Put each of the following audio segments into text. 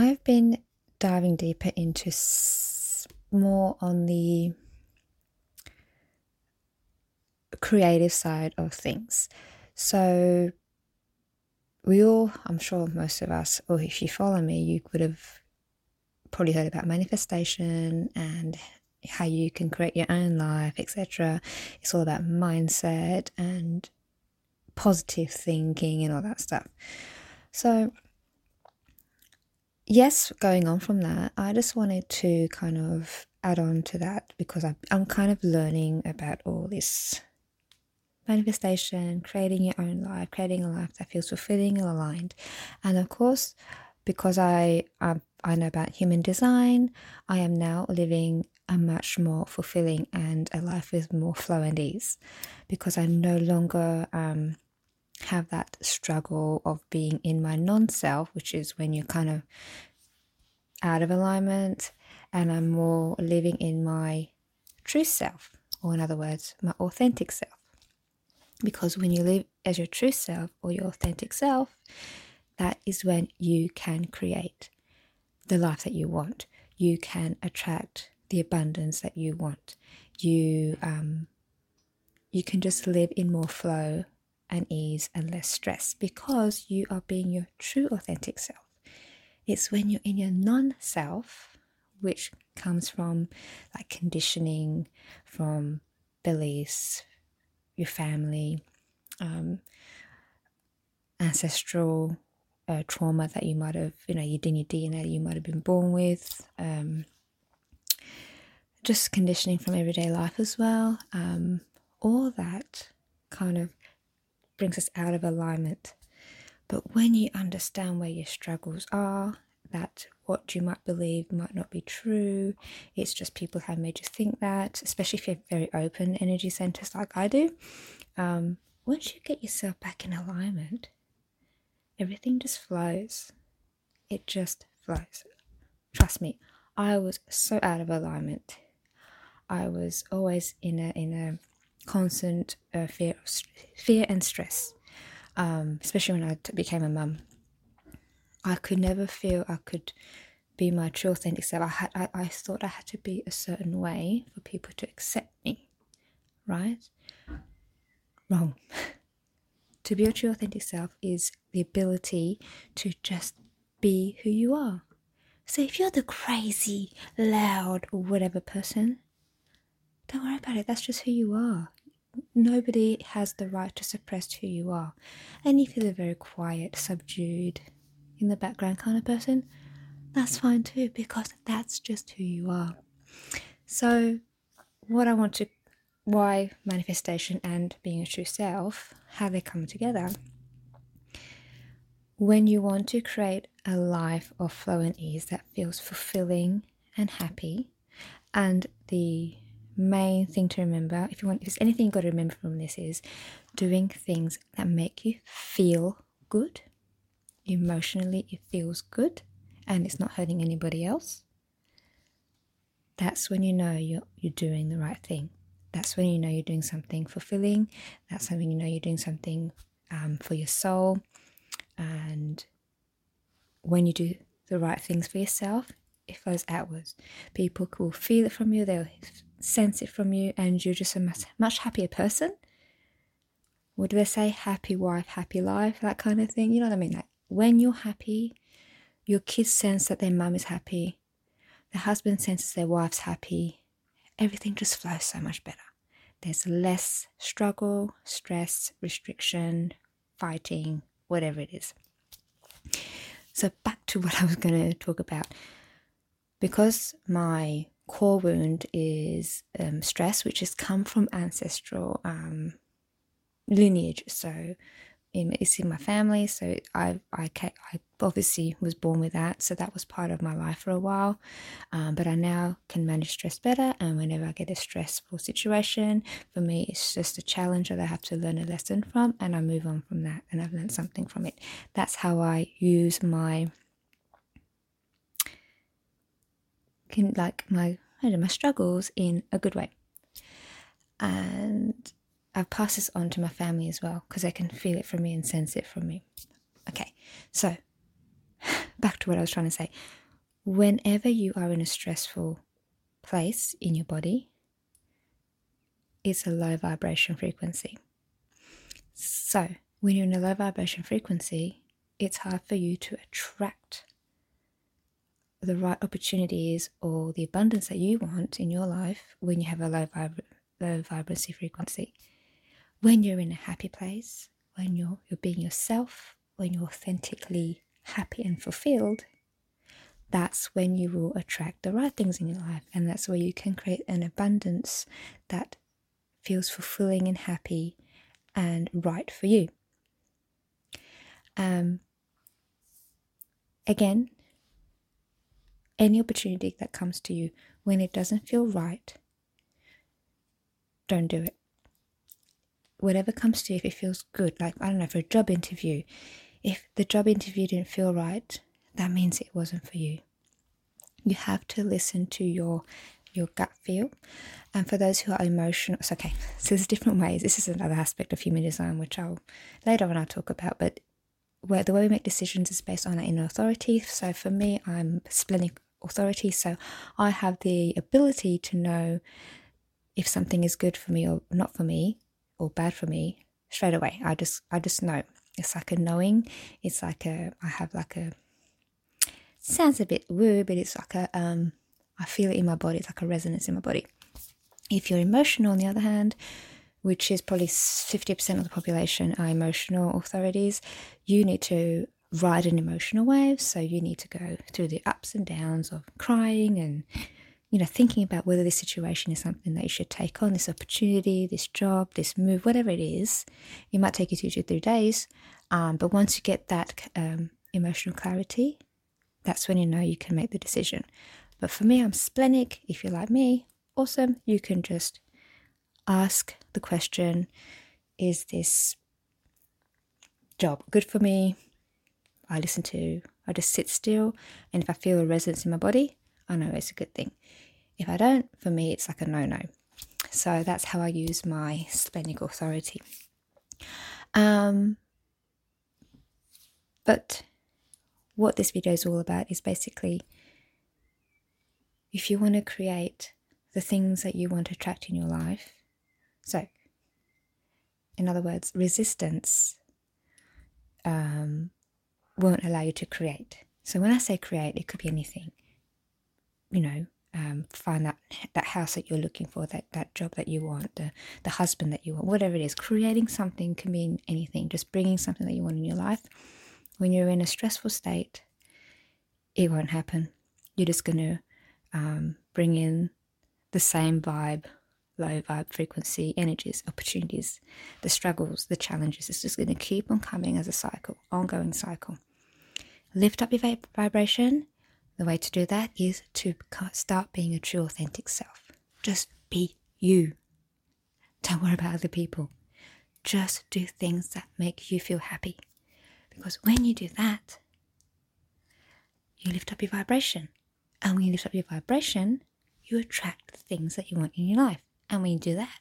I've been diving deeper into s- more on the creative side of things. So, we all, I'm sure most of us, or if you follow me, you would have probably heard about manifestation and how you can create your own life, etc. It's all about mindset and positive thinking and all that stuff. So, yes, going on from that, I just wanted to kind of add on to that because I'm, I'm kind of learning about all this manifestation, creating your own life, creating a life that feels fulfilling and aligned. And of course, because I, I, I know about human design, I am now living a much more fulfilling and a life with more flow and ease because I'm no longer um, have that struggle of being in my non self, which is when you're kind of out of alignment, and I'm more living in my true self, or in other words, my authentic self. Because when you live as your true self or your authentic self, that is when you can create the life that you want. You can attract the abundance that you want. You um, you can just live in more flow and ease and less stress because you are being your true authentic self. It's when you're in your non self, which comes from like conditioning, from beliefs, your family, um, ancestral uh, trauma that you might have, you know, you in your DNA you might have been born with, um, just conditioning from everyday life as well. Um, all that kind of brings us out of alignment. But when you understand where your struggles are, that what you might believe might not be true, it's just people have made you think that, especially if you have very open energy centers like I do. Um, once you get yourself back in alignment, everything just flows. It just flows. Trust me, I was so out of alignment. I was always in a in a constant uh, fear fear and stress, um, especially when I t- became a mum. I could never feel I could be my true authentic self. I had I, I thought I had to be a certain way for people to accept me, right? Wrong. to be your true authentic self is the ability to just be who you are. So if you're the crazy, loud, whatever person, don't worry about it. That's just who you are. Nobody has the right to suppress who you are. And if you're the very quiet, subdued, in the background kind of person, that's fine too, because that's just who you are. So, what I want to, why manifestation and being a true self, how they come together. When you want to create a life of flow and ease that feels fulfilling and happy, and the main thing to remember, if you want, if there's anything you've got to remember from this, is doing things that make you feel good. Emotionally, it feels good and it's not hurting anybody else. That's when you know you're, you're doing the right thing. That's when you know you're doing something fulfilling. That's when you know you're doing something um, for your soul. And when you do the right things for yourself, it flows outwards. People will feel it from you, they'll sense it from you, and you're just a much, much happier person. Do they say? Happy wife, happy life, that kind of thing. You know what I mean? Like when you're happy, your kids sense that their mum is happy, the husband senses their wife's happy. Everything just flows so much better. There's less struggle, stress, restriction, fighting, whatever it is. So, back to what I was going to talk about. Because my core wound is um, stress, which has come from ancestral um, lineage. So it's in my family. So I, I, I obviously was born with that. So that was part of my life for a while. Um, but I now can manage stress better. And whenever I get a stressful situation, for me, it's just a challenge that I have to learn a lesson from. And I move on from that. And I've learned something from it. That's how I use my can like my I don't know, my struggles in a good way. And I've passed this on to my family as well because they can feel it from me and sense it from me. Okay, so back to what I was trying to say. Whenever you are in a stressful place in your body, it's a low vibration frequency. So, when you're in a low vibration frequency, it's hard for you to attract the right opportunities or the abundance that you want in your life when you have a low, low vibrancy frequency. When you're in a happy place, when you're, you're being yourself, when you're authentically happy and fulfilled, that's when you will attract the right things in your life. And that's where you can create an abundance that feels fulfilling and happy and right for you. Um, again, any opportunity that comes to you when it doesn't feel right, don't do it. Whatever comes to you, if it feels good, like I don't know, for a job interview, if the job interview didn't feel right, that means it wasn't for you. You have to listen to your your gut feel. And for those who are emotional, it's okay. So there's different ways. This is another aspect of human design, which I'll later on I'll talk about. But where the way we make decisions is based on our inner authority. So for me, I'm splenic authority. So I have the ability to know if something is good for me or not for me or bad for me straight away. I just I just know. It's like a knowing. It's like a I have like a sounds a bit woo, but it's like a um I feel it in my body. It's like a resonance in my body. If you're emotional, on the other hand, which is probably 50% of the population are emotional authorities, you need to ride an emotional wave. So you need to go through the ups and downs of crying and, you know, thinking about whether this situation is something that you should take on, this opportunity, this job, this move, whatever it is. It might take you two to three days. Um, but once you get that um, emotional clarity, that's when you know you can make the decision. But for me, I'm splenic. If you're like me, awesome. You can just ask the question Is this job good for me? I listen to, I just sit still, and if I feel a resonance in my body, I know it's a good thing. If I don't, for me, it's like a no no. So that's how I use my splenic authority. Um, but what this video is all about is basically if you want to create the things that you want to attract in your life. So, in other words, resistance um, won't allow you to create. So when I say create, it could be anything. You know, um, find that that house that you're looking for, that that job that you want, the the husband that you want, whatever it is. Creating something can mean anything. Just bringing something that you want in your life. When you're in a stressful state, it won't happen. You're just to um, bring in the same vibe, low vibe frequency, energies, opportunities, the struggles, the challenges. It's just going to keep on coming as a cycle, ongoing cycle. Lift up your vibration. The way to do that is to start being a true, authentic self. Just be you. Don't worry about other people. Just do things that make you feel happy. Because when you do that, you lift up your vibration. And when you lift up your vibration, you attract the things that you want in your life. And when you do that,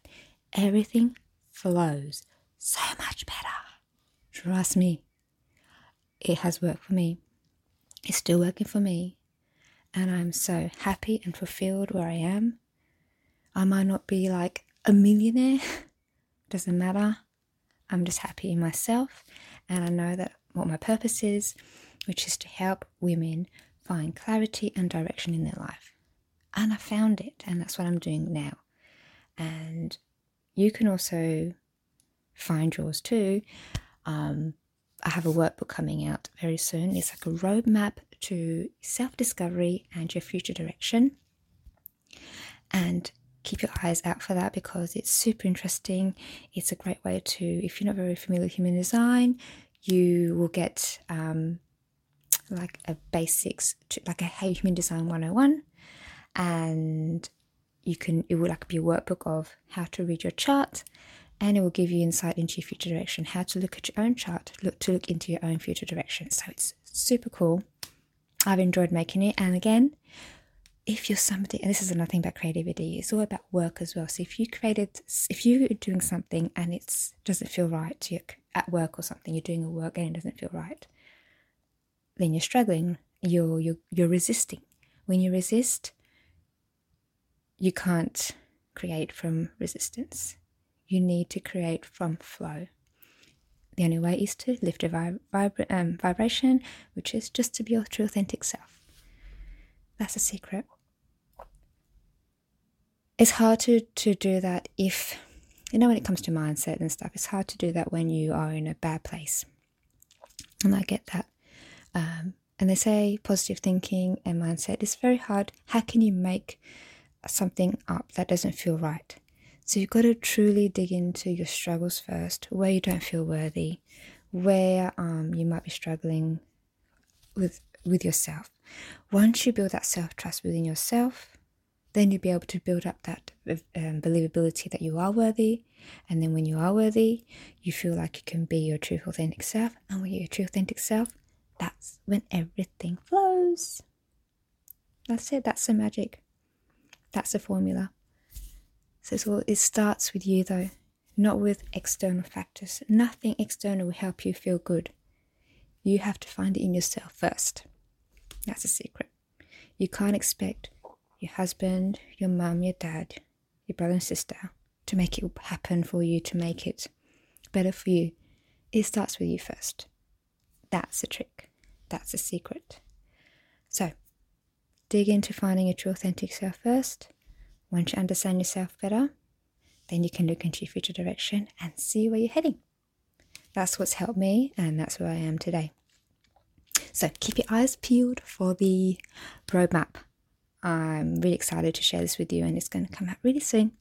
everything flows so much better. Trust me it has worked for me. It's still working for me. And I'm so happy and fulfilled where I am. I might not be like a millionaire, doesn't matter. I'm just happy in myself. And I know that what my purpose is, which is to help women find clarity and direction in their life. And I found it, and that's what I'm doing now. And you can also find yours too. Um, I have a workbook coming out very soon. It's like a roadmap to self discovery and your future direction. And keep your eyes out for that because it's super interesting. It's a great way to, if you're not very familiar with human design, you will get um, like a basics, to, like a Hey human design 101. And you can, it will like be a workbook of how to read your chart and it will give you insight into your future direction, how to look at your own chart, look to look into your own future direction. So it's super cool. I've enjoyed making it. And again, if you're somebody, and this is another thing about creativity, it's all about work as well. So if you created, if you're doing something and it doesn't feel right, you're at work or something, you're doing a work and it doesn't feel right, then you're struggling you're you're, you're resisting. When you resist, you can't create from resistance. You need to create from flow. The only way is to lift a vib- vibra- um, vibration, which is just to be your true authentic self. That's a secret. It's hard to, to do that if, you know, when it comes to mindset and stuff, it's hard to do that when you are in a bad place. And I get that. Um, and they say positive thinking and mindset is very hard. How can you make something up that doesn't feel right? So you've got to truly dig into your struggles first, where you don't feel worthy, where um, you might be struggling with with yourself. Once you build that self trust within yourself, then you'll be able to build up that um, believability that you are worthy. And then when you are worthy, you feel like you can be your true authentic self. And when you're your true authentic self, that's when everything flows. That's it. That's the magic. That's the formula. So it starts with you though, not with external factors. Nothing external will help you feel good. You have to find it in yourself first. That's a secret. You can't expect your husband, your mum, your dad, your brother and sister to make it happen for you, to make it better for you. It starts with you first. That's the trick. That's the secret. So, dig into finding your true authentic self first. Once you understand yourself better, then you can look into your future direction and see where you're heading. That's what's helped me, and that's where I am today. So keep your eyes peeled for the roadmap. I'm really excited to share this with you, and it's going to come out really soon.